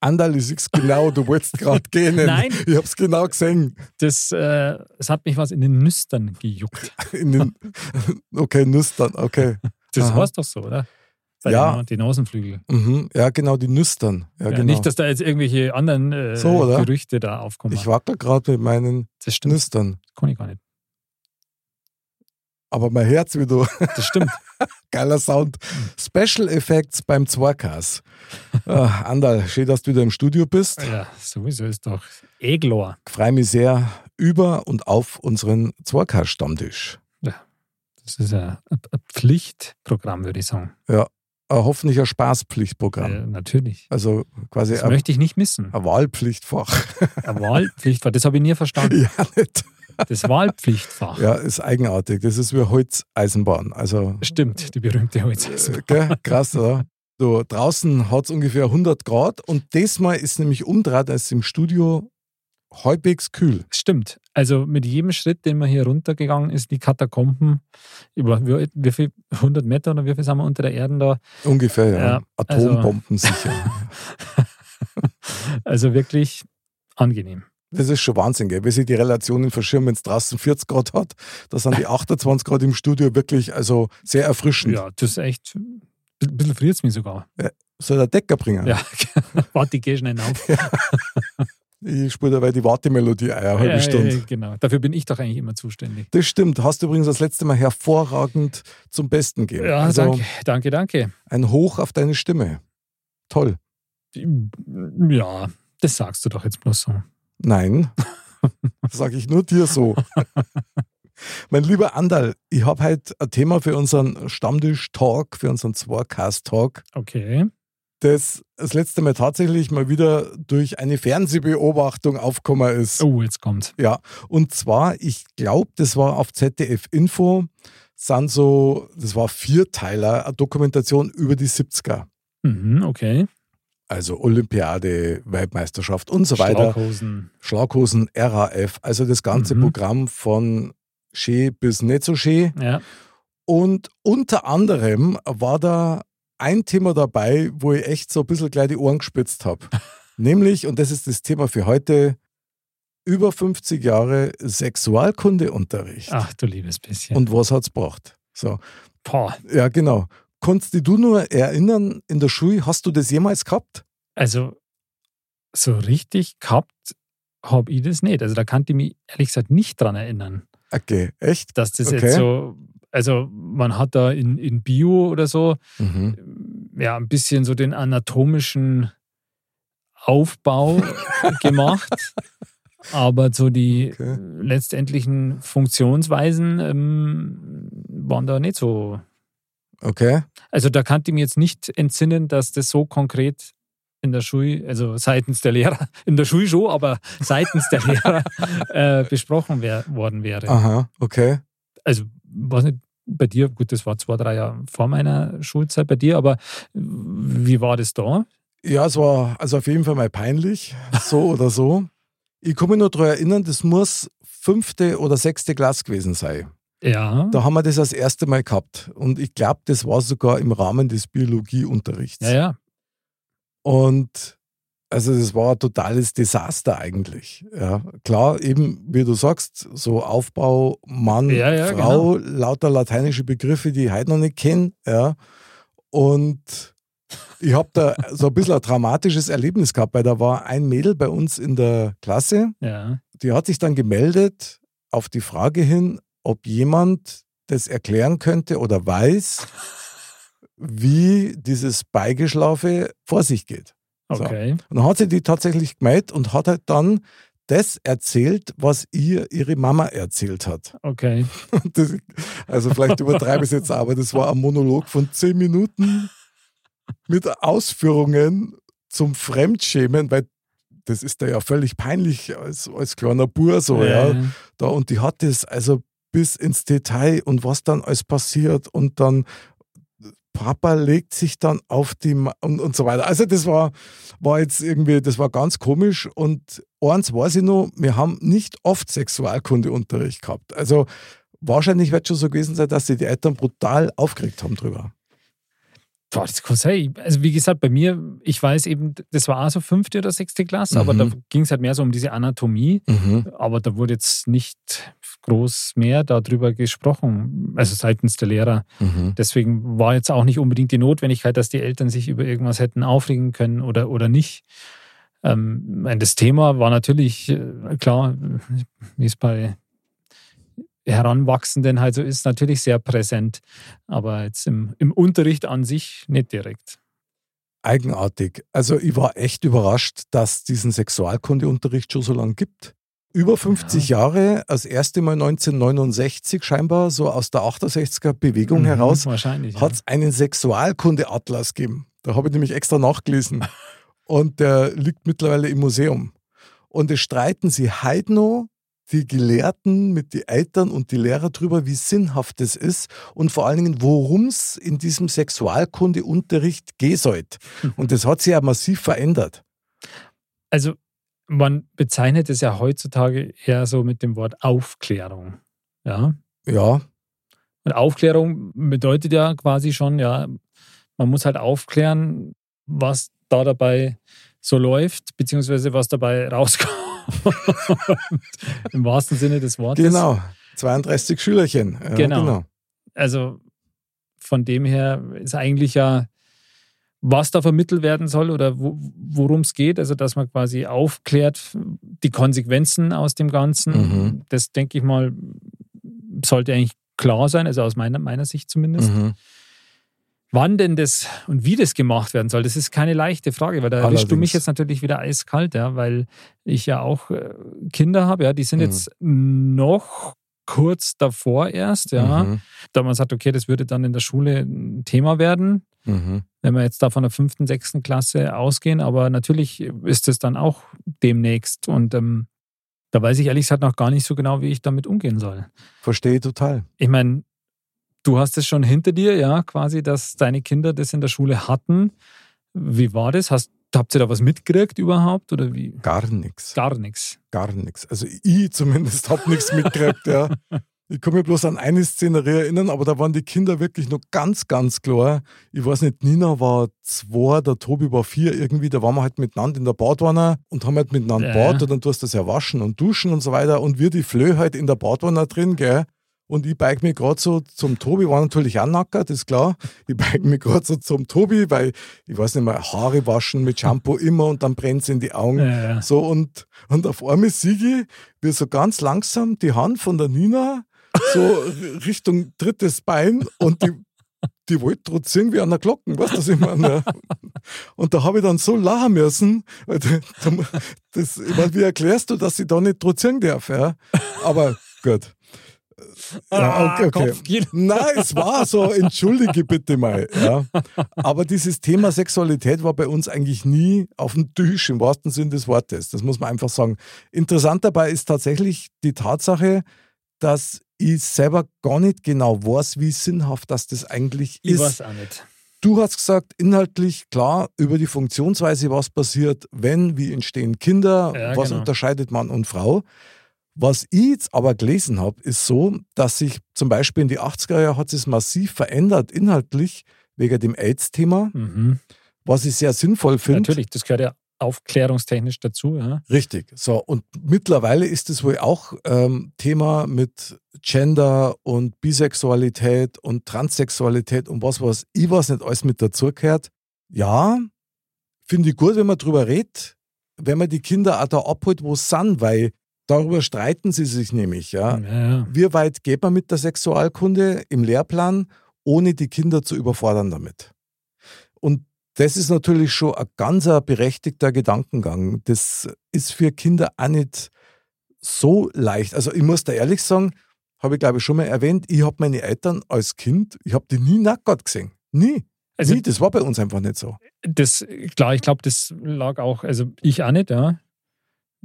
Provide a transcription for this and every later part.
Andal, ich sieh's genau, du wolltest gerade gehen. Nein. Ich hab's genau gesehen. Das, äh, es hat mich was in den Nüstern gejuckt. In den, okay, Nüstern, okay. Das Aha. heißt doch so, oder? Bei Ja. den, den Außenflügel. Mhm. Ja, genau, die Nüstern. Ja, Ja, genau. Nicht, dass da jetzt irgendwelche anderen äh, So? Gerüchte da aufkommen. ich wackel gerade mit meinen das stimmt. Nüstern. Kann ich gar nicht. Aber mein Herz, wie du. Das stimmt. Geiler Sound. Special Effects beim Zwarkas. Andal, schön, dass du wieder im Studio bist. ja, sowieso ist doch eh klar. Ich freue mich sehr über und auf unseren Zwarkas-Stammtisch. Das ist ein, ein ein Pflichtprogramm, würde ich sagen. Äh, hoffentlich ein Spaßpflichtprogramm. Äh, natürlich. Also quasi Das ein, möchte ich nicht missen. ein Wahlpflichtfach. Ein Wahlpflichtfach, das habe ich nie verstanden. ja, nicht. Das Wahlpflichtfach. Ja, ist eigenartig. Das ist wie Holzeisenbahn. Also, Stimmt, die berühmte Holz. äh, gell? krass, oder? So, draußen hat es ungefähr 100 Grad und diesmal ist nämlich umdreht als im Studio halbwegs kühl. Stimmt. Also mit jedem Schritt, den man hier runtergegangen ist, die Katakomben, über wie, wie viel, 100 Meter oder wie viel sind wir unter der Erde da? Ungefähr, ja. Also- Atombomben sicher. Also wirklich angenehm. Das ist schon Wahnsinn, gell? Wie sich die Relationen verschirmen, wenn es draußen 40 Grad hat. Da sind die 28 Grad im Studio wirklich also sehr erfrischend. Ja, das ist echt, ein bisschen friert es mich sogar. Soll der Decker bringen? Ja, warte, ich gehe schnell auf. Ich spiele dabei die Wartemelodie eine halbe Ja, Stunde. ja, genau. Dafür bin ich doch eigentlich immer zuständig. Das stimmt. Hast du übrigens das letzte Mal hervorragend zum Besten gegeben. Ja, also danke, danke, danke. ein Hoch auf deine Stimme. Toll. Ja, das sagst du doch jetzt bloß so. Nein, sage ich nur dir so. mein lieber Andal, ich habe heute ein Thema für unseren Stammtisch-Talk, für unseren Zwarcast-Talk, Okay. das das letzte Mal tatsächlich mal wieder durch eine Fernsehbeobachtung aufgekommen ist. Oh, jetzt kommt's. Ja, und zwar, ich glaube, das war auf ZDF Info, sind so, das war Vierteiler, eine Dokumentation über die 70er. Mhm, okay. Also Olympiade, Weltmeisterschaft und so weiter. Schlauchhosen. Schlaghosen, RAF, also das ganze Mhm. Programm von schön bis nicht so schön. Ja. Und unter anderem war da ein Thema dabei, wo ich echt so ein bisschen gleich die Ohren gespitzt habe. Nämlich, und das ist das Thema für heute, über 50 Jahre Sexualkundeunterricht. Ach du liebes bisschen. Und was hat's gebracht? So, Boah, ja, genau. Konntest du nur erinnern, in der Schule, hast du das jemals gehabt? also so richtig gehabt habe ich das nicht. Also da kann ich mich ehrlich gesagt nicht dran erinnern, Okay, echt? dass das Okay. jetzt so, also man hat da in, in Bio oder so Mhm. ja ein bisschen so den anatomischen Aufbau gemacht. Aber so die Okay. letztendlichen Funktionsweisen ähm, waren da nicht so. Okay. Also da kann ich mir jetzt nicht entsinnen, dass das so konkret in der Schule, also seitens der Lehrer, in der Schule schon, aber seitens der Lehrer äh, besprochen wär, worden wäre. Aha, okay. Also, weiß nicht, bei dir, gut, das war zwei, drei Jahre vor meiner Schulzeit bei dir, aber wie war das da? Ja, es war also auf jeden Fall mal peinlich, so oder so. Ich kann mich nur daran erinnern, das muss fünfte oder sechste Klasse gewesen sein. Ja. Da haben wir das das erste Mal gehabt. Und ich glaube, das war sogar im Rahmen des Biologieunterrichts. Ja, ja. Und also das war ein totales Desaster eigentlich. Ja, klar, eben wie du sagst, so Aufbau, Mann, Ja, ja, Frau, lauter lateinische Begriffe, die ich heute noch nicht kenne. Ja. Und ich habe da so ein bisschen ein traumatisches Erlebnis gehabt, weil da war ein Mädel bei uns in der Klasse, Ja. die hat sich dann gemeldet auf die Frage hin, ob jemand das erklären könnte oder weiß, wie dieses Beigeschlafe vor sich geht. So. Okay. Und dann hat sie die tatsächlich gemeldet und hat halt dann das erzählt, was ihr ihre Mama erzählt hat. Okay. Das, also vielleicht übertreibe ich es jetzt, aber das war ein Monolog von zehn Minuten mit Ausführungen zum Fremdschämen, weil das ist da ja völlig peinlich als, als kleiner Bur so, ja. Da, und die hat das also bis ins Detail und was dann alles passiert und dann Papa legt sich dann auf die Ma und, und so weiter. Also das war, war jetzt irgendwie, das war ganz komisch und eins weiß ich noch, wir haben nicht oft Sexualkundeunterricht gehabt. Also wahrscheinlich wird schon so gewesen sein, dass sie die Eltern brutal aufgeregt haben drüber. Boah, das kann sein. Also wie gesagt, bei mir, ich weiß eben, das war also fünfte oder sechste Klasse, mhm. aber da ging es halt mehr so um diese Anatomie. Mhm. Aber da wurde jetzt nicht groß mehr darüber gesprochen, also seitens der Lehrer. Mhm. Deswegen war jetzt auch nicht unbedingt die Notwendigkeit, dass die Eltern sich über irgendwas hätten aufregen können oder, oder nicht. Ähm, das Thema war natürlich, äh, klar, wie es bei Heranwachsenden halt so ist, natürlich sehr präsent, aber jetzt im, im Unterricht an sich nicht direkt. Eigenartig. Also ich war echt überrascht, dass diesen Sexualkundeunterricht schon so lange gibt. Über 50 ja. Jahre, das erste Mal 1969 scheinbar, so aus der 68er Bewegung mhm, heraus, hat es ja. einen Sexualkundeatlas gegeben. Da habe ich nämlich extra nachgelesen. Und der liegt mittlerweile im Museum. Und es streiten sie Heidno die Gelehrten mit den Eltern und die Lehrer drüber, wie sinnhaft es ist und vor allen Dingen, worum es in diesem Sexualkundeunterricht gehen sollte. Hm. Und das hat sich ja massiv verändert. Also man bezeichnet es ja heutzutage eher so mit dem Wort Aufklärung. Ja. Ja. Und Aufklärung bedeutet ja quasi schon, ja, man muss halt aufklären, was da dabei so läuft, beziehungsweise was dabei rauskommt. Im wahrsten Sinne des Wortes. Genau, 32 Schülerchen. Ja, genau. genau. Also von dem her ist eigentlich ja, was da vermittelt werden soll oder worum es geht, also dass man quasi aufklärt, die Konsequenzen aus dem Ganzen. Mhm. Das denke ich mal, sollte eigentlich klar sein, also aus meiner, meiner Sicht zumindest. Mhm. Wann denn das und wie das gemacht werden soll, das ist keine leichte Frage, weil da Allerdings. erwischst du mich jetzt natürlich wieder eiskalt, ja, weil ich ja auch äh, Kinder habe, ja, die sind mhm. jetzt noch kurz davor erst, ja. Mhm. Da man sagt, okay, das würde dann in der Schule ein Thema werden, mhm. wenn wir jetzt da von der fünften, sechsten Klasse ausgehen, aber natürlich ist es dann auch demnächst und ähm, da weiß ich ehrlich gesagt noch gar nicht so genau, wie ich damit umgehen soll. Verstehe total. Ich meine, Du hast es schon hinter dir, ja, quasi, dass deine Kinder das in der Schule hatten. Wie war das? Hast, habt ihr da was mitgekriegt überhaupt? Oder wie? Gar nichts. Gar nichts. Gar nichts. Also ich zumindest habe nichts mitgekriegt, ja. Ich kann mich bloß an eine Szenerie erinnern, aber da waren die Kinder wirklich noch ganz, ganz klar. Ich weiß nicht, Nina war zwei, der Tobi war vier irgendwie, da waren wir halt miteinander in der Badwanne und haben halt miteinander ja. Bad und dann tust du das ja waschen und duschen und so weiter und wir die Flöhe halt in der Badwanne drin, gell. Und ich beige mich gerade so zum Tobi, war natürlich auch nackert, ist klar. Ich beige mich gerade so zum Tobi, weil ich weiß nicht mehr, Haare waschen mit Shampoo immer und dann brennt es in die Augen. Ja, ja. So und, und auf einmal sehe ich, wie so ganz langsam die Hand von der Nina so Richtung drittes Bein und die, die wollte trotzdem wie an der Glocken, weißt du, was ich meine? Und da habe ich dann so lachen müssen, das, ich meine, wie erklärst du, dass ich da nicht trotzdem darf, ja? Aber gut. Ja, okay, okay. Nein, es war so, entschuldige bitte mal. Ja. Aber dieses Thema Sexualität war bei uns eigentlich nie auf dem Tisch, im wahrsten Sinne des Wortes. Das muss man einfach sagen. Interessant dabei ist tatsächlich die Tatsache, dass ich selber gar nicht genau weiß, wie sinnhaft das, das eigentlich ist. Ich weiß auch nicht. Du hast gesagt, inhaltlich klar über die Funktionsweise, was passiert, wenn, wie entstehen Kinder, ja, was genau. unterscheidet Mann und Frau. Was ich jetzt aber gelesen habe, ist so, dass sich zum Beispiel in die 80er Jahre hat es massiv verändert, inhaltlich, wegen dem AIDS-Thema, mhm. was ich sehr sinnvoll finde. Natürlich, das gehört ja aufklärungstechnisch dazu. Ja. Richtig. So, und mittlerweile ist es wohl auch ähm, Thema mit Gender und Bisexualität und Transsexualität und was was ich was nicht alles mit dazugehört. Ja, finde ich gut, wenn man drüber redet, wenn man die Kinder auch da abholt, wo sie sind, weil Darüber streiten sie sich nämlich. Ja. ja, ja. Wie weit geht man mit der Sexualkunde im Lehrplan, ohne die Kinder zu überfordern damit? Und das ist natürlich schon ein ganz berechtigter Gedankengang. Das ist für Kinder auch nicht so leicht. Also ich muss da ehrlich sagen, habe ich glaube ich schon mal erwähnt, ich habe meine Eltern als Kind, ich habe die nie nackt gesehen. Nie. Also, nie, das war bei uns einfach nicht so. Das, klar, ich glaube, das lag auch, also ich auch nicht, ja.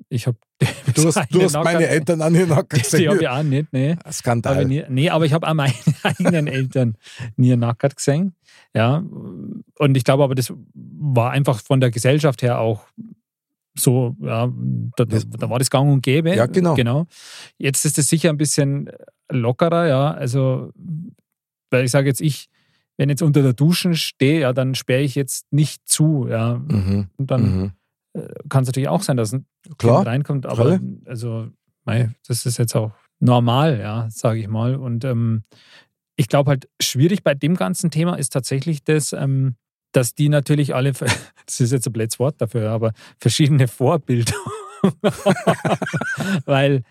Ich habe Du hast, du hast meine Eltern an den Nacken gesehen. Die habe ich auch nicht, nee. Skandal. Aber nie, nee, aber ich habe auch meine eigenen Eltern nie nackert gesehen. Ja. Und ich glaube aber, das war einfach von der Gesellschaft her auch so, ja, da, da, war das gang und gäbe. Ja, genau. genau. Jetzt ist es sicher ein bisschen lockerer, ja. Also, weil ich sage jetzt, ich, wenn jetzt unter der Duschen stehe, ja, dann sperre ich jetzt nicht zu, ja. Mhm. Und dann Mhm. Äh, kann es natürlich auch sein, dass ein Klar. Kind reinkommt, aber Klar. also, mei, das ist jetzt auch normal, ja, sage ich mal. Und ähm, ich glaube halt, schwierig bei dem ganzen Thema ist tatsächlich das, ähm, dass die natürlich alle, das ist jetzt ein blödes Wort dafür, aber verschiedene Vorbilder. Weil,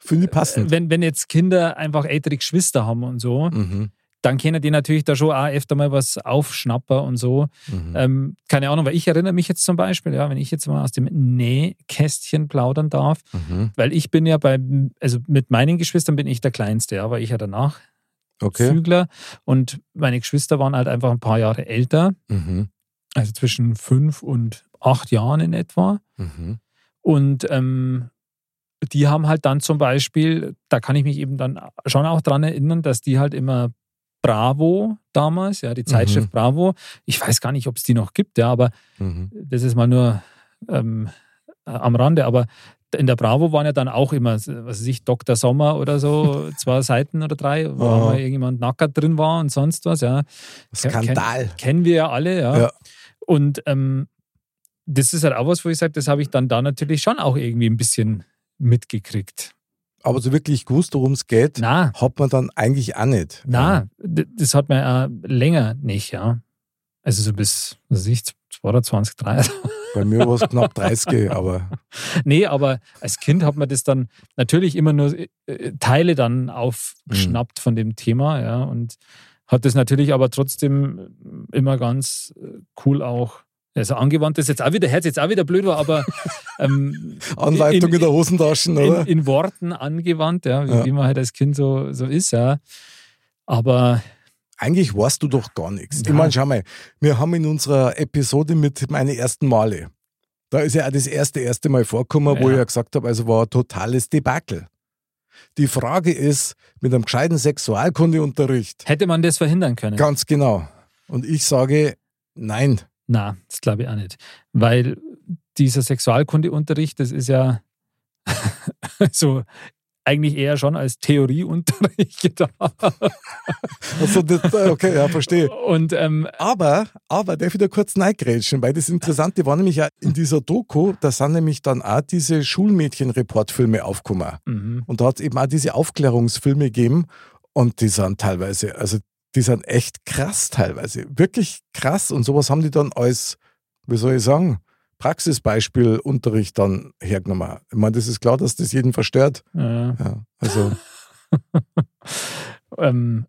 Finde ich passend. wenn, wenn jetzt Kinder einfach ältere Geschwister haben und so, Mhm. Dann können die natürlich da schon auch öfter mal was aufschnappen und so. Mhm. Ähm, keine Ahnung, weil ich erinnere mich jetzt zum Beispiel, ja, wenn ich jetzt mal aus dem Nähkästchen plaudern darf, Mhm. weil ich bin ja bei, also mit meinen Geschwistern bin ich der Kleinste, ja, weil ich ja danach Okay. Zügler und meine Geschwister waren halt einfach ein paar Jahre älter, Mhm. also zwischen fünf und acht Jahren in etwa. Mhm. Und ähm, die haben halt dann zum Beispiel, da kann ich mich eben dann schon auch dran erinnern, dass die halt immer Bravo damals, ja, die Zeitschrift Mhm. Bravo, ich weiß gar nicht, ob es die noch gibt, ja, aber Mhm. das ist mal nur ähm, äh, am Rande, aber in der Bravo waren ja dann auch immer, was weiß ich, Dr. Sommer oder so, zwei Seiten oder drei, wo Aha. mal irgendjemand nackert drin war und sonst was, ja. Skandal. Kennen wir ja alle, ja. Ja. Und ähm, das ist halt auch was, wo ich sage, das habe ich dann da natürlich schon auch irgendwie ein bisschen mitgekriegt. Aber so wirklich gewusst, worum es geht, Na, hat man dann eigentlich auch nicht. na, d- das hat man ja länger nicht, ja. Also so bis, was weiß ich, 22, 23. Bei mir war es knapp 30, aber Nee, aber als Kind hat man das dann natürlich immer nur äh, Teile dann aufgeschnappt von dem Thema, ja, und hat das natürlich aber trotzdem immer ganz äh, cool auch. Also angewandt das jetzt auch wieder, Herz jetzt auch wieder blöd war, aber ähm, Anleitung in, in, der Hosentaschen, in, oder? in Worten angewandt, ja, wie, Ja. wie man halt als Kind so, so ist, ja. Aber Eigentlich weißt du doch gar nichts. Ich Ja. meine, schau mal, wir haben in unserer Episode mit meine ersten Male, da ist ja auch das erste, erste Mal vorgekommen, wo Ja. ich ja gesagt habe, also war ein totales Debakel. Die Frage ist, mit einem gescheiten Sexualkundeunterricht, hätte man das verhindern können? ganz genau. Und ich sage, nein. Na, das glaube ich auch nicht. Weil dieser Sexualkundeunterricht, das ist ja so eigentlich eher schon als Theorieunterricht gedacht. Also das, okay, ja, verstehe. Und ähm, Aber, aber darf ich da kurz reingrätschen, weil das Interessante war nämlich ja in dieser Doku, da sind nämlich dann auch diese Schulmädchen-Reportfilme aufgekommen. mhm. Und da hat es eben auch diese Aufklärungsfilme gegeben und die sind teilweise, also die sind echt krass teilweise, wirklich krass und sowas haben die dann als, wie soll ich sagen, Praxisbeispiel Unterricht dann hergenommen. Ich meine, das ist klar, dass das jeden verstört. ja. Ja, also, ähm,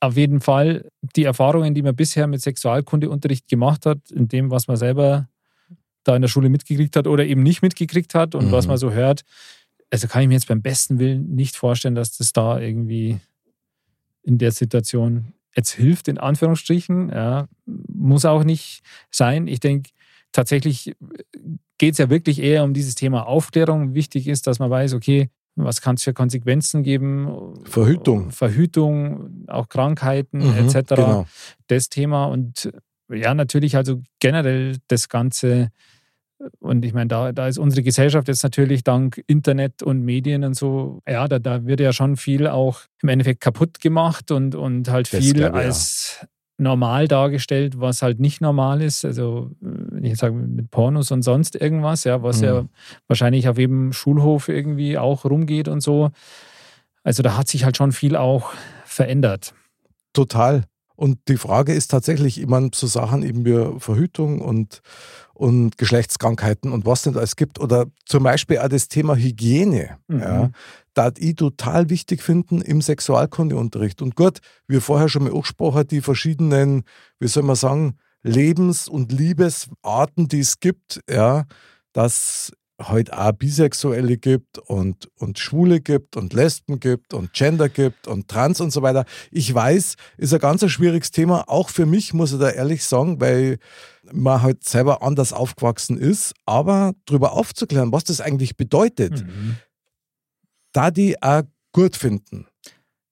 auf jeden Fall die Erfahrungen, die man bisher mit Sexualkundeunterricht gemacht hat, in dem, was man selber da in der Schule mitgekriegt hat oder eben nicht mitgekriegt hat und Mhm. was man so hört, also kann ich mir jetzt beim besten Willen nicht vorstellen, dass das da irgendwie in der Situation jetzt hilft, in Anführungsstrichen. Ja, muss auch nicht sein. Ich denke, tatsächlich geht es ja wirklich eher um dieses Thema Aufklärung. Wichtig ist, dass man weiß, okay, was kann es für Konsequenzen geben? Verhütung. Verhütung, auch Krankheiten mhm, etc. Genau. Das Thema und ja, natürlich also generell das Ganze. Und ich meine, da, da ist unsere Gesellschaft jetzt natürlich dank Internet und Medien und so, ja, da, da wird ja schon viel auch im Endeffekt kaputt gemacht und, und halt viel glaub ich, ja. als normal dargestellt, was halt nicht normal ist. Also, wenn ich jetzt sage, mit Pornos und sonst irgendwas, ja, was Mhm. ja wahrscheinlich auf jedem Schulhof irgendwie auch rumgeht und so. Also, da hat sich halt schon viel auch verändert. Total. Und die Frage ist tatsächlich immer so Sachen eben wie Verhütung und, und Geschlechtskrankheiten und was denn alles gibt. Oder zum Beispiel auch das Thema Hygiene. Mhm. Ja, da ich total wichtig finden im Sexualkundeunterricht. Und gut, wie vorher schon mal angesprochen, die verschiedenen, wie soll man sagen, Lebens- und Liebesarten, die es gibt, ja, dass heute auch Bisexuelle gibt und, und Schwule gibt und Lesben gibt und Gender gibt und Trans und so weiter. Ich weiß, ist ein ganz ein schwieriges Thema, auch für mich, muss ich da ehrlich sagen, weil man halt selber anders aufgewachsen ist, aber darüber aufzuklären, was das eigentlich bedeutet, Mhm. da die auch gut finden.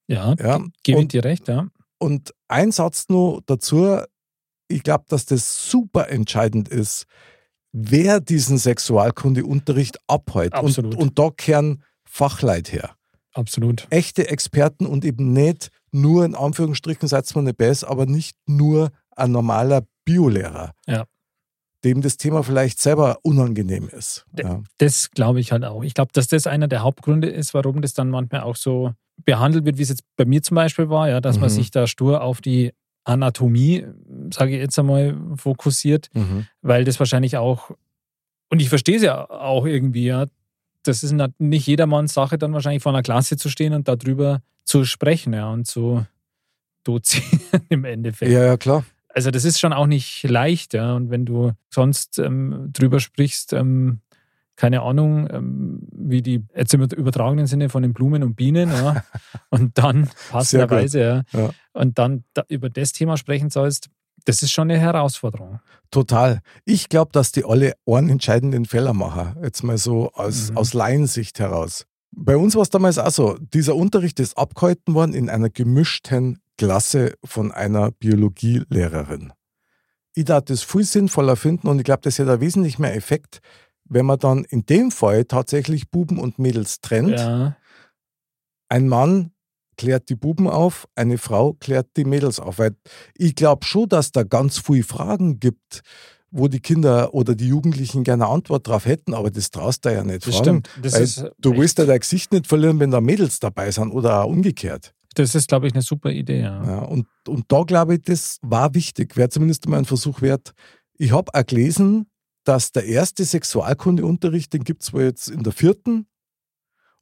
Ja, Ja, gebe ich und- dir recht, ja. Und ein Satz nur dazu, ich glaube, dass das super entscheidend ist, wer diesen Sexualkundeunterricht abhält. Und, Absolut. und da kehren Fachleute her. Absolut. Echte Experten und eben nicht nur in Anführungsstrichen, seid man eine BS, aber nicht nur ein normaler Biolehrer. Ja. Dem das Thema vielleicht selber unangenehm ist. Ja. Das glaube ich halt auch. Ich glaube, dass das einer der Hauptgründe ist, warum das dann manchmal auch so behandelt wird, wie es jetzt bei mir zum Beispiel war, ja, dass Mhm. man sich da stur auf die Anatomie, sage ich jetzt einmal, fokussiert, Mhm. weil das wahrscheinlich auch, und ich verstehe es ja auch irgendwie, ja, das ist nicht jedermanns Sache, dann wahrscheinlich vor einer Klasse zu stehen und darüber zu sprechen, ja, und zu dozieren im Endeffekt. Ja, ja, klar. Also das ist schon auch nicht leicht, ja. Und wenn du sonst ähm, drüber sprichst, ähm, keine Ahnung, ähm, wie die jetzt im übertragenen Sinne von den Blumen und Bienen, ja, und dann passenderweise, ja, Ja. und dann da, über das Thema sprechen sollst, das ist schon eine Herausforderung. Total. Ich glaube, dass die alle einen entscheidenden Fehler machen. Jetzt mal so aus, Mhm. aus Laiensicht heraus. Bei uns war es damals auch so. Dieser Unterricht ist abgehalten worden in einer gemischten Klasse von einer Biologielehrerin. Ich darf das viel sinnvoller finden und ich glaube, das hätte ein wesentlich mehr Effekt, wenn man dann in dem Fall tatsächlich Buben und Mädels trennt. Ja, Ein Mann klärt die Buben auf, eine Frau klärt die Mädels auf. Weil ich glaube schon, dass da ganz viele Fragen gibt, wo die Kinder oder die Jugendlichen gerne eine Antwort drauf hätten, aber das traust du ja nicht das fragen. stimmt. Das ist, Du echt- willst ja dein Gesicht nicht verlieren, wenn da Mädels dabei sind oder auch umgekehrt. das ist, glaube ich, eine super Idee, ja. Ja, und, und da glaube ich, das war wichtig, wäre zumindest mal ein Versuch wert. Ich habe auch gelesen, dass der erste Sexualkundeunterricht, den gibt es wohl jetzt in der vierten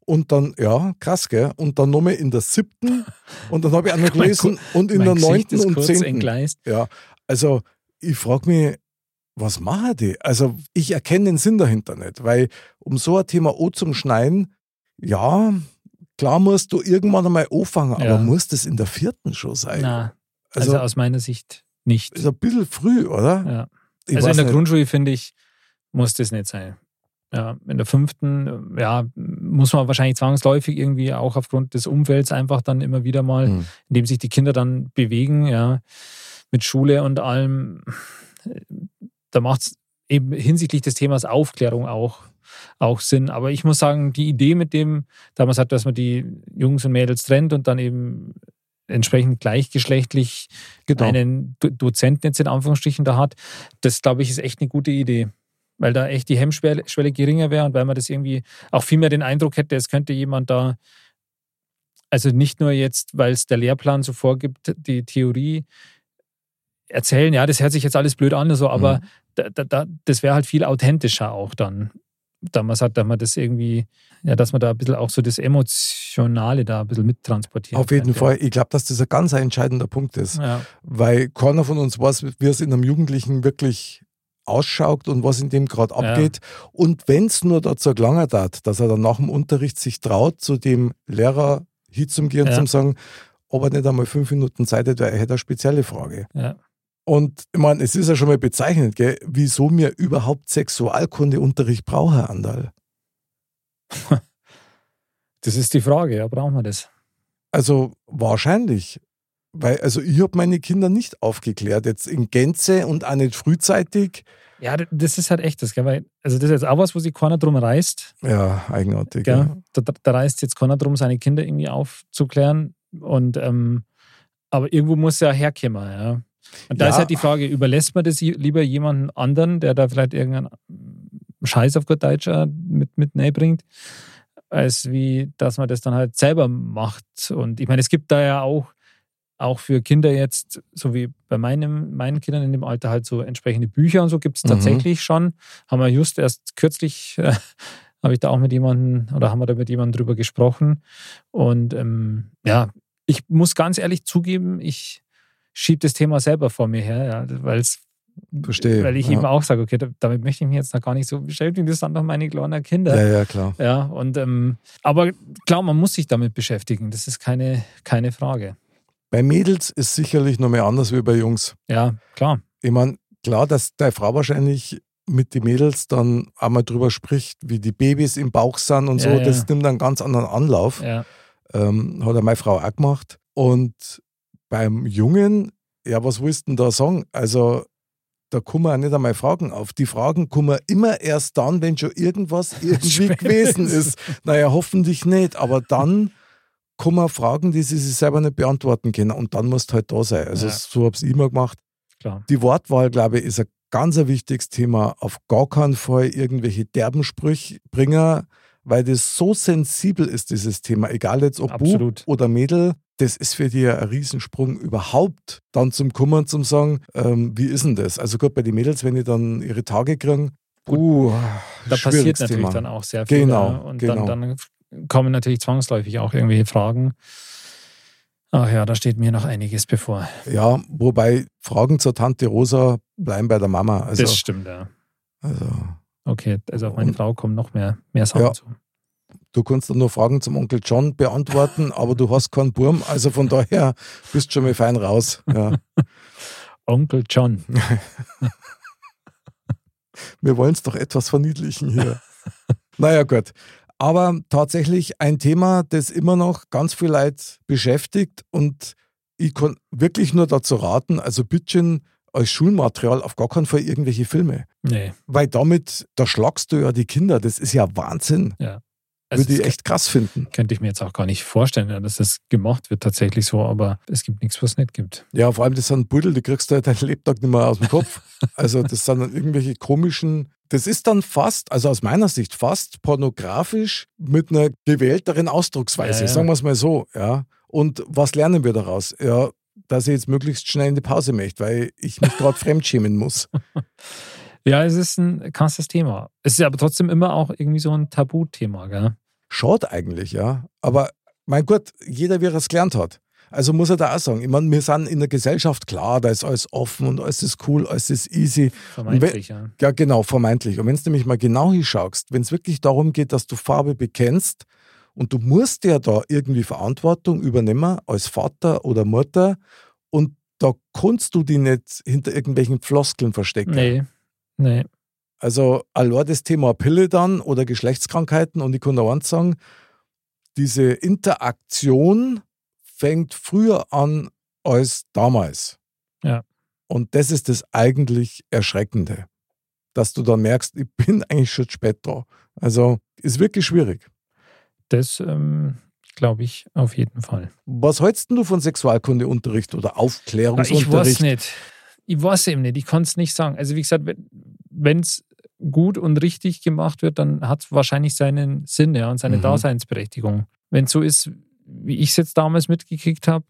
und dann, ja, krass, gell? Und dann nochmal in der siebten und dann habe ich auch noch gelesen und in der neunten und zehnten. Ja, also ich frage mich, was machen die? Also ich erkenne den Sinn dahinter nicht, weil um so ein Thema O zum Schneiden, ja, klar musst du irgendwann einmal anfangen, Ja. aber muss das in der vierten schon sein? Na, also, also, aus meiner Sicht nicht. ist ein bisschen früh, oder? Ja. Ich also in der nicht. Grundschule, finde ich, muss das nicht sein. Ja, in der fünften, ja, muss man wahrscheinlich zwangsläufig irgendwie auch aufgrund des Umfelds einfach dann immer wieder mal, Hm. indem sich die Kinder dann bewegen, ja, mit Schule und allem, da macht es eben hinsichtlich des Themas Aufklärung auch, auch Sinn. Aber ich muss sagen, die Idee mit dem, damals hat, dass man die Jungs und Mädels trennt und dann eben entsprechend gleichgeschlechtlich Genau. einen Do- Dozenten jetzt in Anführungsstrichen da hat, das glaube ich ist echt eine gute Idee. Weil da echt die Hemmschwelle Schwelle geringer wäre und weil man das irgendwie auch viel mehr den Eindruck hätte, es könnte jemand da, also nicht nur jetzt, weil es der Lehrplan so vorgibt, die Theorie erzählen, ja, das hört sich jetzt alles blöd an, so, aber Mhm. da, da, das wäre halt viel authentischer auch dann. Da man sagt, dass man das irgendwie, ja, dass man da ein bisschen auch so das Emotionale da ein bisschen mittransportiert. Auf jeden. Fall. Ich glaube, dass das ein ganz entscheidender Punkt ist. Ja, Weil keiner von uns weiß, wie es in einem Jugendlichen wirklich ausschaut und was in dem gerade Ja. abgeht. Und wenn es nur dazu gelangen hat, dass er dann nach dem Unterricht sich traut, zu dem Lehrer hinzugehen und Ja. zu sagen, ob er nicht einmal fünf Minuten Zeit hätte, weil er hätte eine spezielle Frage. ja. Und ich meine, es ist ja schon mal bezeichnend, gell, wieso mir überhaupt Sexualkundeunterricht brauche, Herr Andal. Das ist die Frage, ja, brauchen wir das? Also wahrscheinlich. Weil, also ich habe meine Kinder nicht aufgeklärt, jetzt in Gänze und auch nicht frühzeitig. Ja, das ist halt echt das, gell? Weil, also das ist jetzt auch was, wo sich keiner drum reißt. Ja, eigenartig. Gell? Ja. Da, da, da reißt jetzt keiner drum, seine Kinder irgendwie aufzuklären. Und ähm, aber irgendwo muss ja herkommen, ja. Und da Ja. ist halt die Frage, überlässt man das lieber jemanden anderen, der da vielleicht irgendeinen Scheiß auf gut Deutsch äh, mit, mit bringt, als wie, dass man das dann halt selber macht. Und ich meine, es gibt da ja auch, auch für Kinder jetzt, so wie bei meinem, meinen Kindern in dem Alter halt so entsprechende Bücher und so gibt es Mhm. tatsächlich schon. Haben wir just erst kürzlich, äh, habe ich da auch mit jemandem oder haben wir da mit jemandem drüber gesprochen. Und ähm, ja, ich muss ganz ehrlich zugeben, ich schiebe das Thema selber vor mir her, ja, weil es Verstehe. weil ich ja. eben auch sage, okay, da- damit möchte ich mich jetzt noch gar nicht so beschäftigen, das sind doch meine kleinen Kinder. Ja, ja, klar. Ja, und ähm, aber klar, man muss sich damit beschäftigen. Das ist keine, keine Frage. Bei Mädels ist sicherlich noch mehr anders wie bei Jungs. Ja, klar. Ich meine, klar, dass deine Frau wahrscheinlich mit den Mädels dann einmal drüber spricht, wie die Babys im Bauch sind und so, Ja, ja. das nimmt einen ganz anderen Anlauf. Ja, Ähm, hat ja meine Frau auch gemacht. Und beim Jungen, ja, was willst du denn da sagen? Also, da man auch nicht einmal Fragen auf. Die Fragen kommen immer erst dann, wenn schon irgendwas irgendwie gewesen ist. Naja, hoffentlich nicht, aber dann kommen Fragen, die sie sich selber nicht beantworten können und dann musst du halt da sein. Also Ja. so habe ich es immer gemacht. Klar. Die Wortwahl, glaube ich, ist ein ganz ein wichtiges Thema. Auf gar keinen Fall irgendwelche derben Sprüche bringen, weil das so sensibel ist, dieses Thema. Egal jetzt ob Absolut. Bub oder Mädel, das ist für die ein Riesensprung überhaupt dann zum Kommen, zum sagen, ähm, wie ist denn das? Also gut, bei den Mädels, wenn die dann ihre Tage kriegen, uh, Da passiert natürlich Thema. dann auch sehr viel. Genau, ja. Und genau. Dann, dann kommen natürlich zwangsläufig auch irgendwelche Fragen. Ach ja, da steht mir noch einiges bevor. Ja, wobei Fragen zur Tante Rosa bleiben bei der Mama. Also, das stimmt, ja. also Okay, also auf meine Frau kommen noch mehr, mehr Sachen Ja. zu. du kannst dann nur Fragen zum Onkel John beantworten, aber du hast keinen Burm, also von daher bist schon mal fein raus. Ja. Onkel John. Wir wollen es doch etwas verniedlichen hier. naja, gut. Aber tatsächlich ein Thema, das immer noch ganz viel Leute beschäftigt und ich kann wirklich nur dazu raten, also bitte als Schulmaterial auf gar keinen Fall irgendwelche Filme. Nee. Weil damit, da schlagst du ja die Kinder. Das ist ja Wahnsinn. Also Würde ich echt krass finden. könnte ich mir jetzt auch gar nicht vorstellen, ja, dass das gemacht wird tatsächlich so, aber es gibt nichts, was es nicht gibt. Ja, vor allem das sind Buddel, die kriegst du halt deinen Lebtag nicht mehr aus dem Kopf. Also das sind dann irgendwelche komischen, das ist dann fast, also aus meiner Sicht fast pornografisch mit einer gewählteren Ausdrucksweise, Ja, ja. sagen wir es mal so. Ja. Und was lernen wir daraus? Ja, dass ich jetzt möglichst schnell in die Pause möchte, weil ich mich gerade fremdschämen muss. Ja, es ist ein krasses Thema. Es ist aber trotzdem immer auch irgendwie so ein Tabuthema, gell? Schaut eigentlich, ja. Aber mein Gott, jeder, wie er es gelernt hat. Also muss er da auch sagen, ich meine, wir sind in der Gesellschaft klar, da ist alles offen und alles ist cool, alles ist easy. Vermeintlich, ja. Ja, genau, vermeintlich. Und wenn du nämlich mal genau hinschaust, wenn es wirklich darum geht, dass du Farbe bekennst und du musst ja da irgendwie Verantwortung übernehmen als Vater oder Mutter und da kannst du die nicht hinter irgendwelchen Floskeln verstecken. Nee, nee. Also allein das Thema Pille dann oder Geschlechtskrankheiten und ich kann da eins sagen, diese Interaktion fängt früher an als damals. Ja. Und das ist das eigentlich Erschreckende, dass du dann merkst, ich bin eigentlich schon spät da. Also ist wirklich schwierig. Das ähm, glaube ich auf jeden Fall. Was hältst du von Sexualkundeunterricht oder Ich Aufklärungsunterricht? weiß nicht. Ich weiß eben nicht. Ich kann es nicht sagen. Also wie gesagt, wenn es gut und richtig gemacht wird, dann hat es wahrscheinlich seinen Sinn ja, und seine Mhm. Daseinsberechtigung. Wenn es so ist, wie ich es jetzt damals mitgekriegt habe,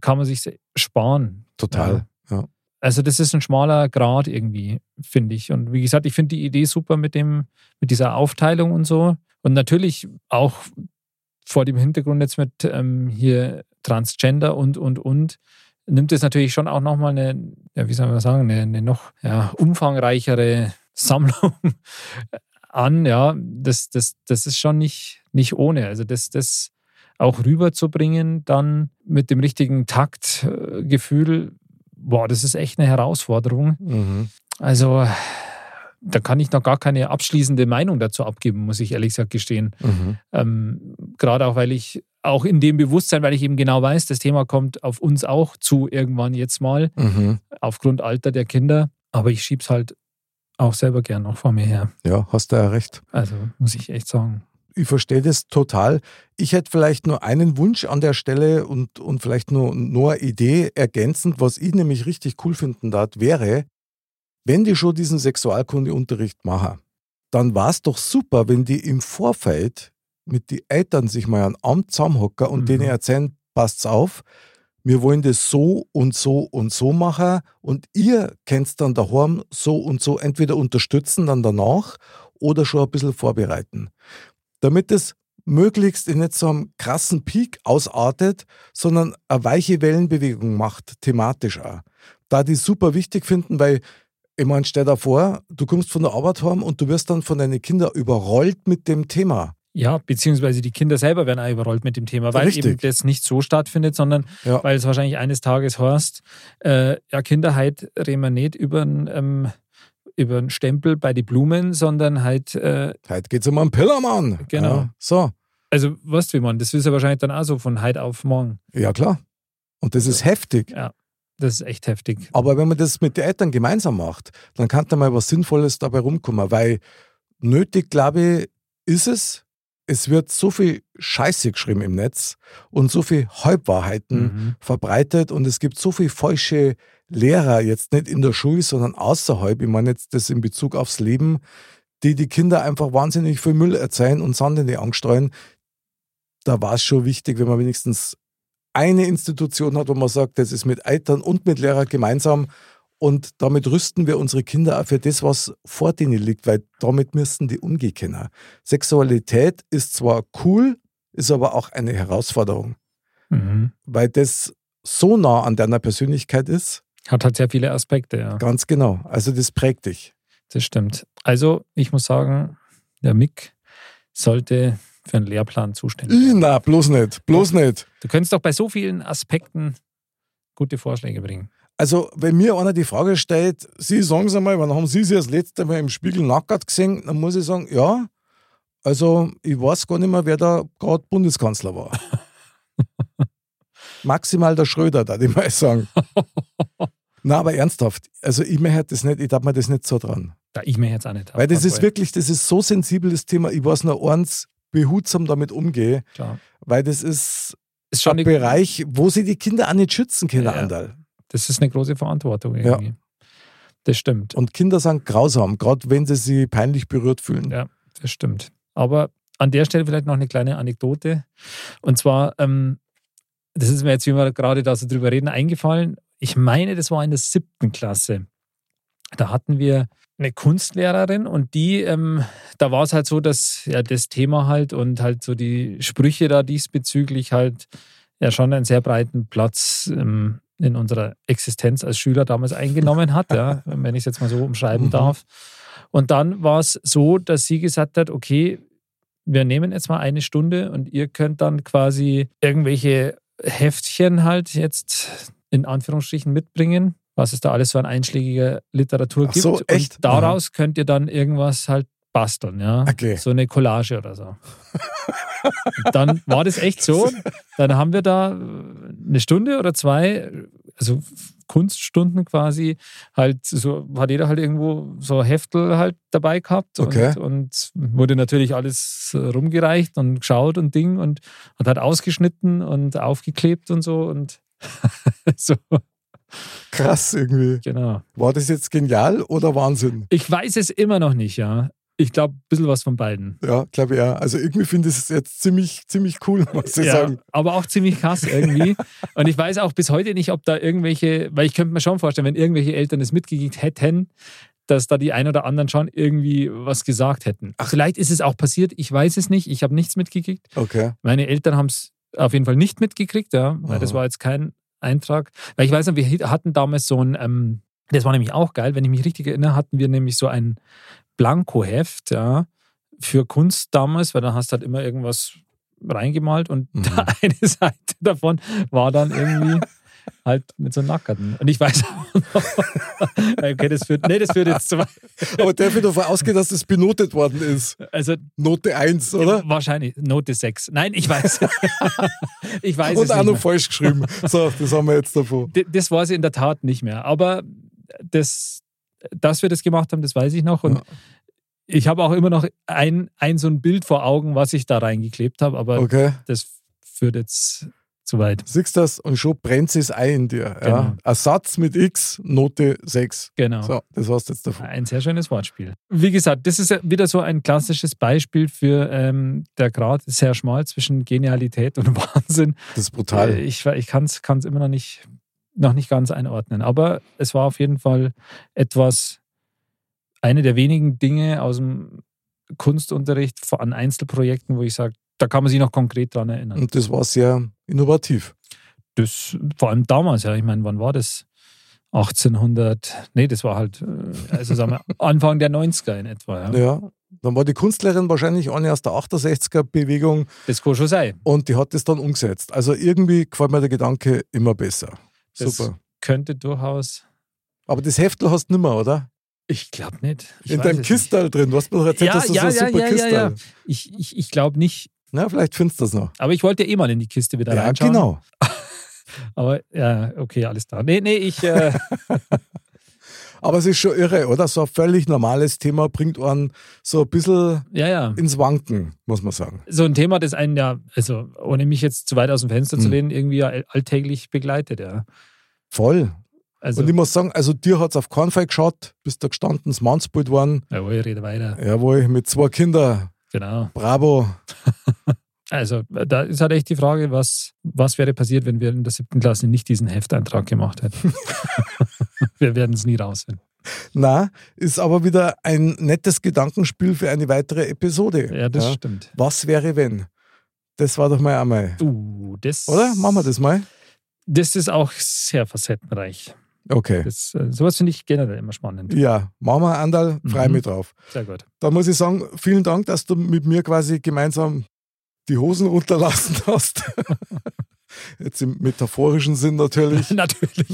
kann man sich sparen. Total. Ja. Also das ist ein schmaler Grad irgendwie, finde ich. Und wie gesagt, ich finde die Idee super mit dem, mit dieser Aufteilung und so. Und natürlich auch vor dem Hintergrund jetzt mit ähm, hier Transgender und, und, und, nimmt es natürlich schon auch nochmal eine, ja, wie soll man sagen, eine, eine noch ja, umfangreichere Sammlung an. Ja, das, das, das ist schon nicht, nicht ohne. Also das, das auch rüberzubringen, dann mit dem richtigen Taktgefühl, boah, das ist echt eine Herausforderung. Mhm. Also da kann ich noch gar keine abschließende Meinung dazu abgeben, muss ich ehrlich gesagt gestehen. Mhm. Ähm, Gerade auch, weil ich auch in dem Bewusstsein, weil ich eben genau weiß, das Thema kommt auf uns auch zu irgendwann jetzt mal, Mhm. aufgrund Alter der Kinder. Aber ich schieb's halt auch selber gern noch vor mir her. Ja, hast du ja recht. Also muss ich echt sagen. ich verstehe das total. Ich hätte vielleicht nur einen Wunsch an der Stelle und, und vielleicht nur, nur eine Idee ergänzend, was ich nämlich richtig cool finden darf, wäre, wenn die schon diesen Sexualkundeunterricht machen, dann war es doch super, wenn die im Vorfeld mit den Eltern sich mal an Amt zusammenhocken und Mhm. denen erzählen, passt's auf, wir wollen das so und so und so machen und ihr könnt dann daheim so und so entweder unterstützen dann danach oder schon ein bisschen vorbereiten. Damit es möglichst in nicht so einem krassen Peak ausartet, sondern eine weiche Wellenbewegung macht, thematisch auch. Da die super wichtig finden, weil ich meine, stell dir vor, du kommst von der Arbeit heim und du wirst dann von deinen Kindern überrollt mit dem Thema. Ja, beziehungsweise die Kinder selber werden auch überrollt mit dem Thema, weil Richtig. eben das nicht so stattfindet, sondern Ja. weil es wahrscheinlich eines Tages heißt, äh, ja, Kinder, halt reden wir nicht über einen ähm, über einen Stempel bei den Blumen, sondern halt, äh, Heute geht's um einen Pillermann. Genau. Ja, so, also weißt du, wie man, das ist ja wahrscheinlich dann auch so von heute auf morgen. ja klar. Und das ist heftig. Das ist echt heftig. Aber wenn man das mit den Eltern gemeinsam macht, dann kann da mal was Sinnvolles dabei rumkommen, weil nötig, glaube ich, ist es, es wird so viel Scheiße geschrieben im Netz und so viel Halbwahrheiten Mhm. verbreitet und es gibt so viel falsche Lehrer, jetzt nicht in der Schule, sondern außerhalb, ich meine jetzt das in Bezug aufs Leben, die die Kinder einfach wahnsinnig viel Müll erzählen und Sand in die Angst streuen. Da war es schon wichtig, wenn man wenigstens eine Institution hat, wo man sagt, das ist mit Eltern und mit Lehrern gemeinsam und damit rüsten wir unsere Kinder auch für das, was vor denen liegt, weil damit müssten die umgehen können. Sexualität ist zwar cool, ist aber auch eine Herausforderung, Mhm. weil das so nah an deiner Persönlichkeit ist. Hat halt sehr viele Aspekte, ja. Ganz genau. Also das prägt dich. Das stimmt. Also, ich muss sagen, der Mick sollte für einen Lehrplan zuständig sein. na, bloß nicht, bloß nicht. Du könntest doch bei so vielen Aspekten gute Vorschläge bringen. Also, wenn mir einer die Frage stellt, Sie sagen Sie mal, wann haben Sie sich das letzte Mal im Spiegel nackert gesehen? Dann muss ich sagen, ja, also ich weiß gar nicht mehr, wer da gerade Bundeskanzler war. Maximal der Schröder, da ich mal sagen. Na, aber ernsthaft, also ich mir das nicht, ich darf mir das nicht so dran. Da ich mir jetzt auch nicht. Weil das ist wirklich, das ist so sensibel, das Thema, ich weiß nur eins, behutsam damit umgehe, Klar. weil das ist Ist schon ein Bereich, wo sie die Kinder auch nicht schützen können, Ja. Andal. das ist eine große Verantwortung irgendwie. Das stimmt. Und Kinder sind grausam, gerade wenn sie sich peinlich berührt fühlen. Ja. Das stimmt. Aber an der Stelle vielleicht noch eine kleine Anekdote. Und zwar, ähm, das ist mir jetzt, wie wir gerade da so drüber reden, eingefallen. Ich meine, das war in der siebten Klasse. Da hatten wir eine Kunstlehrerin und die, ähm, da war es halt so, dass ja das Thema halt und halt so die Sprüche da diesbezüglich halt ja schon einen sehr breiten Platz ähm, in unserer Existenz als Schüler damals eingenommen hat, ja, wenn ich es jetzt mal so umschreiben Mhm. darf. Und dann war es so, dass sie gesagt hat, okay, wir nehmen jetzt mal eine Stunde und ihr könnt dann quasi irgendwelche Heftchen halt jetzt in Anführungsstrichen mitbringen, was es da alles so an einschlägiger Literatur Ach gibt. so, echt? Und daraus könnt ihr dann irgendwas halt basteln, ja. Okay. So eine Collage oder so. Und dann war das echt so. Dann haben wir da eine Stunde oder zwei, also Kunststunden quasi, halt so, hat jeder halt irgendwo so Heftel halt dabei gehabt Okay. und, und wurde natürlich alles rumgereicht und geschaut und Ding und hat halt ausgeschnitten und aufgeklebt und so und so, Krass irgendwie. genau. War das jetzt genial oder Wahnsinn? Ich weiß es immer noch nicht, ja. Ich glaube, ein bisschen was von beiden. Ja, glaube ich ja. Also irgendwie finde ich es jetzt ziemlich, ziemlich cool, muss ich sagen. aber auch ziemlich krass irgendwie. Und ich weiß auch bis heute nicht, ob da irgendwelche, weil ich könnte mir schon vorstellen, wenn irgendwelche Eltern es mitgekriegt hätten, dass da die ein oder anderen schon irgendwie was gesagt hätten. Vielleicht ist es auch passiert, ich weiß es nicht, ich habe nichts mitgekriegt. Okay. Meine Eltern haben es auf jeden Fall nicht mitgekriegt, ja, weil das Aha. war jetzt kein Eintrag. Weil ich weiß noch, wir hatten damals so ein, ähm, das war nämlich auch geil, wenn ich mich richtig erinnere, hatten wir nämlich so ein Blankoheft, ja, für Kunst damals, weil da hast du halt immer irgendwas reingemalt und Mhm. eine Seite davon war dann irgendwie halt mit so Nackerten. Und ich weiß auch noch, okay, das führt, nee, das führt jetzt zu weit. Aber darf ich davon ausgehen, dass das benotet worden ist? Also Note 1, oder? wahrscheinlich Note 6. Nein, ich weiß. ich weiß Und es auch nicht noch falsch geschrieben. So, das haben wir jetzt davon. Das weiß ich in der Tat nicht mehr. Aber das, dass wir das gemacht haben, das weiß ich noch. Und Ja. ich habe auch immer noch ein, ein so ein Bild vor Augen, was ich da reingeklebt habe. Aber Okay. das führt jetzt zu weit. Siehst du das und schon brennt es Ei in dir. Ja. Genau. Ersatz mit X, Note 6. Genau. So, das war's jetzt davon. Ein sehr schönes Wortspiel. Wie gesagt, das ist ja wieder so ein klassisches Beispiel für ähm, der Grad ist sehr schmal zwischen Genialität und Wahnsinn. Das ist brutal. Äh, Ich, ich kann es immer noch nicht, noch nicht ganz einordnen. Aber es war auf jeden Fall etwas, eine der wenigen Dinge aus dem Kunstunterricht an Einzelprojekten, wo ich sage, da kann man sich noch konkret dran erinnern. Und das war sehr innovativ. Das, vor allem damals, ja, ich meine, wann war das? 1800, nee, das war halt, äh, also sagen wir, Anfang der 90er in etwa. Ja. Ja. Dann war die Kunstlehrerin wahrscheinlich eine aus der 68er-Bewegung Das kann schon sein. und die hat das dann umgesetzt. Also irgendwie gefällt mir der Gedanke immer besser. Das Super. könnte durchaus, Aber das Heftel hast du nicht mehr, oder? ich glaube nicht. Ich In deinem es Kistal drin. Du hast mir doch erzählt, Ja, dass du ja, so ein ja, super ja, ja, Kistal. ja. nicht. Ich, ich, ich glaube nicht. Na, vielleicht findest du das noch. Aber ich wollte ja eh mal in die Kiste wieder Ja, reinschauen. genau. Aber ja, okay, alles da. Nee, nee, ich, äh, Aber es ist schon irre, oder? So ein völlig normales Thema bringt einen so ein bisschen Ja, ja. ins Wanken, muss man sagen. So ein Thema, das einen ja, also ohne mich jetzt zu weit aus dem Fenster zu Hm. lehnen, irgendwie ja alltäglich begleitet, ja. Voll. Also, Und ich muss sagen, also dir hat es auf keinen Fall geschaut, bist da gestanden, das Mannsbild waren. jawohl, ich rede weiter. Jawohl, mit zwei Kindern. Genau. Bravo. Also, da ist halt echt die Frage, was, was wäre passiert, wenn wir in der siebten Klasse nicht diesen Hefteintrag gemacht hätten. wir werden es nie rausfinden. Na, ist aber wieder ein nettes Gedankenspiel für eine weitere Episode. Ja, das stimmt. Was wäre, wenn? Das war doch mal einmal. Uh, das, Oder? Machen wir das mal? Das ist auch sehr facettenreich. Okay. Das, äh, sowas finde ich generell immer spannend. Ja, machen wir, Andal, frei Mhm. mich drauf. Sehr gut. Da muss ich sagen, vielen Dank, dass du mit mir quasi gemeinsam die Hosen runterlassen hast. Jetzt im metaphorischen Sinn natürlich. Natürlich.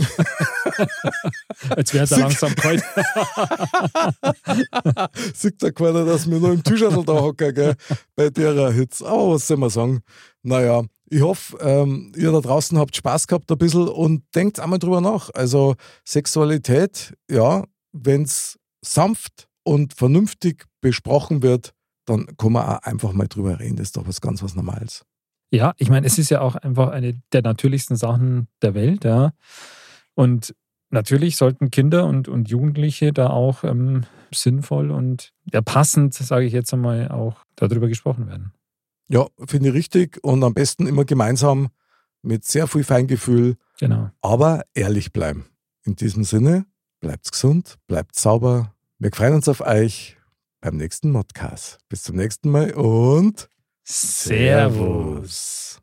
Jetzt wäre es langsam kalt. Sieht da keiner, dass wir noch im Tischadel da hocken, gell? Bei der Hitze. Aber was soll man sagen? Naja, ich hoffe, ähm, ihr da draußen habt Spaß gehabt ein bisschen und denkt einmal drüber nach. Also Sexualität, ja, wenn es sanft und vernünftig besprochen wird, dann kann man auch einfach mal drüber reden. Das ist doch was ganz was Normales. Ja, ich meine, es ist ja auch einfach eine der natürlichsten Sachen der Welt, ja. Und natürlich sollten Kinder und, und Jugendliche da auch ähm, sinnvoll und ja, passend, sage ich jetzt einmal, auch darüber gesprochen werden. Ja, finde ich richtig und am besten immer gemeinsam mit sehr viel Feingefühl, Genau. aber ehrlich bleiben. In diesem Sinne, bleibt gesund, bleibt sauber. Wir freuen uns auf euch beim nächsten Modcast. Bis zum nächsten Mal und Servus.